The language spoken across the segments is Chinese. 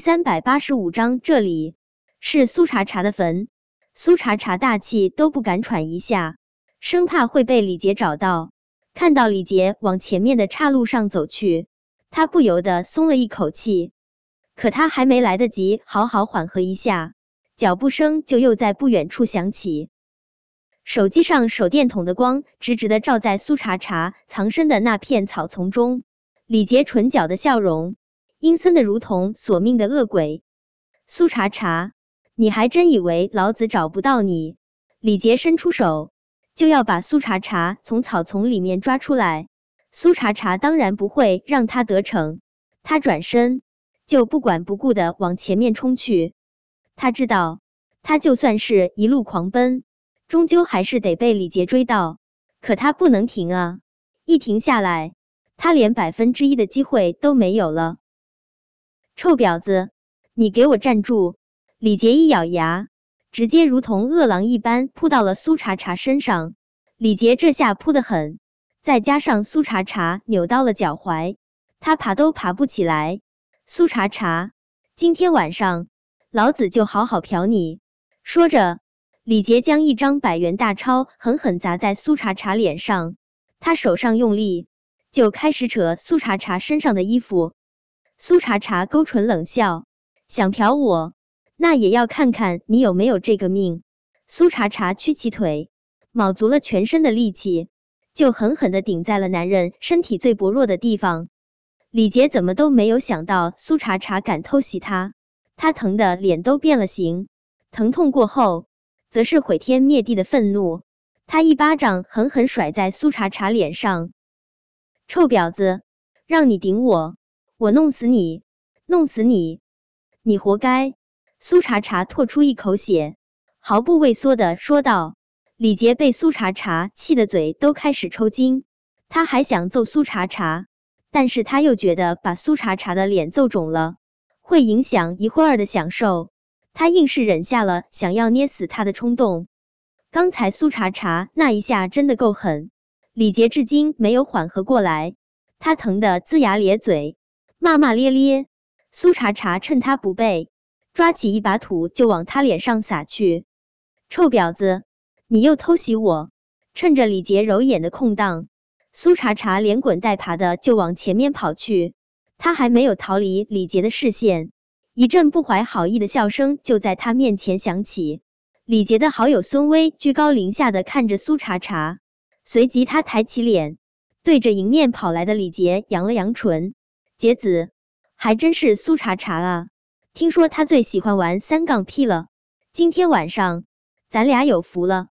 三百八十五章，这里是苏茶茶的坟。苏茶茶大气都不敢喘一下，生怕会被李杰找到。看到李杰往前面的岔路上走去，他不由得松了一口气。可他还没来得及好好缓和一下，脚步声就又在不远处响起。手机上手电筒的光直直的照在苏茶茶藏身的那片草丛中，李杰唇角的笑容。阴森的如同索命的恶鬼，苏茶茶，你还真以为老子找不到你？李杰伸出手就要把苏茶茶从草丛里面抓出来，苏茶茶当然不会让他得逞，他转身就不管不顾的往前面冲去。他知道，他就算是一路狂奔，终究还是得被李杰追到，可他不能停啊！一停下来，他连百分之一的机会都没有了。臭婊子，你给我站住！李杰一咬牙，直接如同饿狼一般扑到了苏茶茶身上。李杰这下扑的狠，再加上苏茶茶扭到了脚踝，他爬都爬不起来。苏茶茶，今天晚上老子就好好嫖你！说着，李杰将一张百元大钞狠狠砸在苏茶茶脸上，他手上用力，就开始扯苏茶茶身上的衣服。苏茶茶勾唇冷笑，想嫖我，那也要看看你有没有这个命。苏茶茶屈起腿，卯足了全身的力气，就狠狠的顶在了男人身体最薄弱的地方。李杰怎么都没有想到苏茶茶敢偷袭他，他疼的脸都变了形，疼痛过后，则是毁天灭地的愤怒。他一巴掌狠狠甩在苏茶茶脸上，臭婊子，让你顶我！我弄死你，弄死你，你活该！苏茶茶吐出一口血，毫不畏缩的说道。李杰被苏茶茶气的嘴都开始抽筋，他还想揍苏茶茶，但是他又觉得把苏茶茶的脸揍肿了，会影响一会儿的享受，他硬是忍下了想要捏死他的冲动。刚才苏茶茶那一下真的够狠，李杰至今没有缓和过来，他疼得龇牙咧嘴。骂骂咧咧，苏茶茶趁他不备，抓起一把土就往他脸上撒去。臭婊子，你又偷袭我！趁着李杰揉眼的空档，苏茶茶连滚带爬的就往前面跑去。他还没有逃离李杰的视线，一阵不怀好意的笑声就在他面前响起。李杰的好友孙威居高临下的看着苏茶茶，随即他抬起脸，对着迎面跑来的李杰扬了扬唇。杰子，还真是苏茶茶啊！听说他最喜欢玩三杠 P 了，今天晚上咱俩有福了。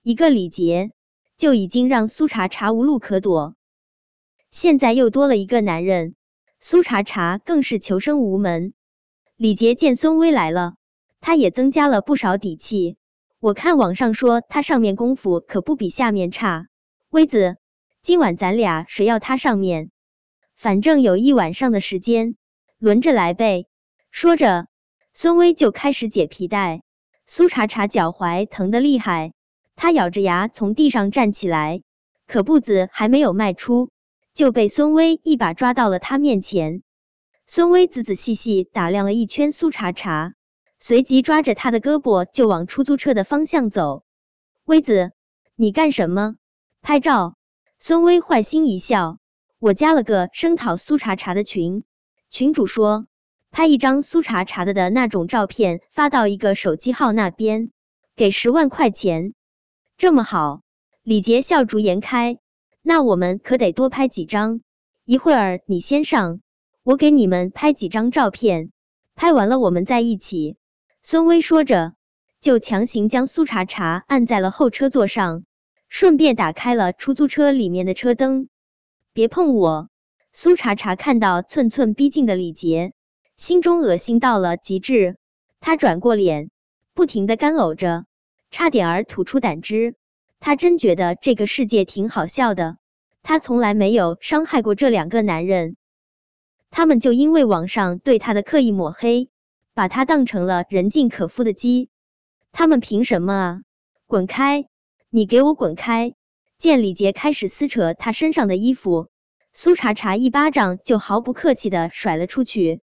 一个李杰就已经让苏茶茶无路可躲，现在又多了一个男人，苏茶茶更是求生无门。李杰见孙威来了，他也增加了不少底气。我看网上说他上面功夫可不比下面差，威子，今晚咱俩谁要他上面？反正有一晚上的时间，轮着来呗。说着，孙威就开始解皮带。苏茶茶脚踝疼得厉害，他咬着牙从地上站起来，可步子还没有迈出，就被孙威一把抓到了他面前。孙威仔仔细细打量了一圈苏茶茶，随即抓着他的胳膊就往出租车的方向走。威子，你干什么？拍照？孙威坏心一笑。我加了个声讨苏茶茶的群，群主说拍一张苏茶茶的的那种照片发到一个手机号那边，给十万块钱。这么好，李杰笑逐颜开，那我们可得多拍几张。一会儿你先上，我给你们拍几张照片，拍完了我们在一起。孙威说着，就强行将苏茶茶按在了后车座上，顺便打开了出租车里面的车灯。别碰我！苏茶茶看到寸寸逼近的李杰，心中恶心到了极致。他转过脸，不停的干呕着，差点儿吐出胆汁。他真觉得这个世界挺好笑的。他从来没有伤害过这两个男人，他们就因为网上对他的刻意抹黑，把他当成了人尽可夫的鸡。他们凭什么啊？滚开！你给我滚开！见李杰开始撕扯他身上的衣服，苏茶茶一巴掌就毫不客气的甩了出去。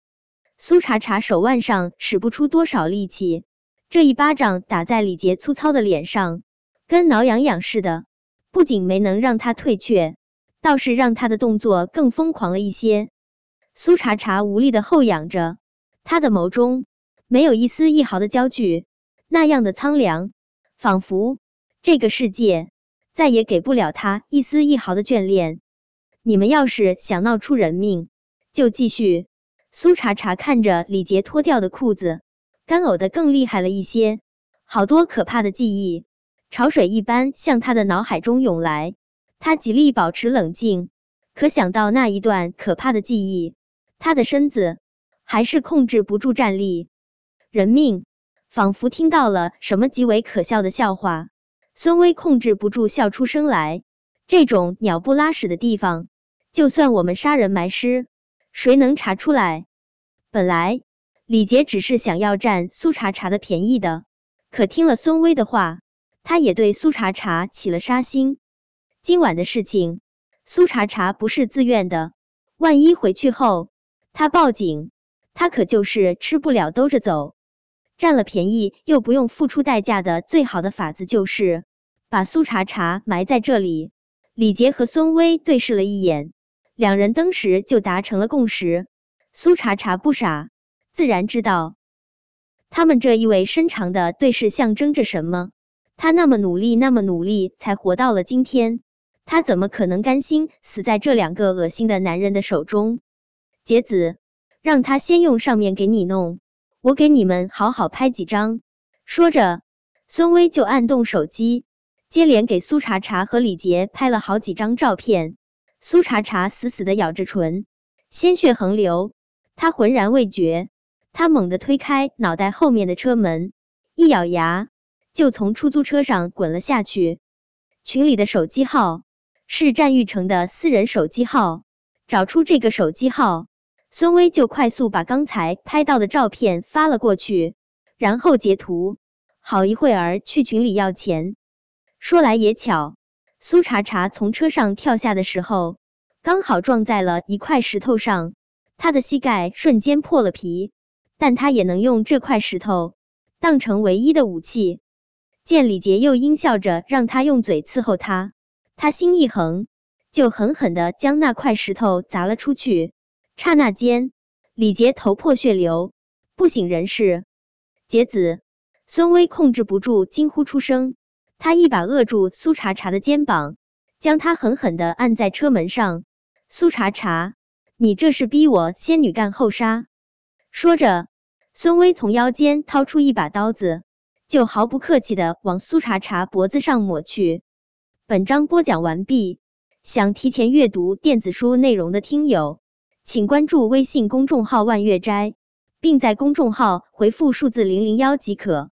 苏茶茶手腕上使不出多少力气，这一巴掌打在李杰粗糙的脸上，跟挠痒痒似的，不仅没能让他退却，倒是让他的动作更疯狂了一些。苏茶茶无力的后仰着，他的眸中没有一丝一毫的焦距，那样的苍凉，仿佛这个世界再也给不了他一丝一毫的眷恋。你们要是想闹出人命，就继续。苏茶茶看着李杰脱掉的裤子，干呕的更厉害了一些，好多可怕的记忆潮水一般向他的脑海中涌来。他极力保持冷静，可想到那一段可怕的记忆。他的身子还是控制不住站立，人命仿佛听到了什么极为可笑的笑话。孙威控制不住笑出声来。这种鸟不拉屎的地方，就算我们杀人埋尸，谁能查出来？本来李杰只是想要占苏茶茶的便宜的，可听了孙威的话，他也对苏茶茶起了杀心。今晚的事情，苏茶茶不是自愿的，万一回去后。他报警，他可就是吃不了兜着走。占了便宜又不用付出代价的最好的法子就是把苏茶茶埋在这里。李杰和孙威对视了一眼，两人当时就达成了共识。苏茶茶不傻，自然知道他们这意味深长的对视象征着什么。他那么努力，那么努力才活到了今天，他怎么可能甘心死在这两个恶心的男人的手中？杰子，让他先用上面给你弄，我给你们好好拍几张。说着，孙威就按动手机，接连给苏茶茶和李杰拍了好几张照片。苏茶茶死死的咬着唇，鲜血横流，他浑然未觉。他猛地推开脑袋后面的车门，一咬牙就从出租车上滚了下去。群里的手机号是战玉成的私人手机号，找出这个手机号。孙威就快速把刚才拍到的照片发了过去，然后截图，好一会儿去群里要钱。说来也巧，苏茶茶从车上跳下的时候，刚好撞在了一块石头上，他的膝盖瞬间破了皮，但他也能用这块石头当成唯一的武器。见李杰又阴笑着让他用嘴伺候他，他心一横，就狠狠的将那块石头砸了出去。刹那间，李杰头破血流，不省人事。杰子，孙威控制不住惊呼出声，他一把扼住苏茶茶的肩膀，将他狠狠的按在车门上。苏茶茶，你这是逼我仙女干后杀！说着，孙威从腰间掏出一把刀子，就毫不客气的往苏茶茶脖子上抹去。本章播讲完毕，想提前阅读电子书内容的听友。请关注微信公众号“万月斋”，并在公众号回复数字零零幺即可。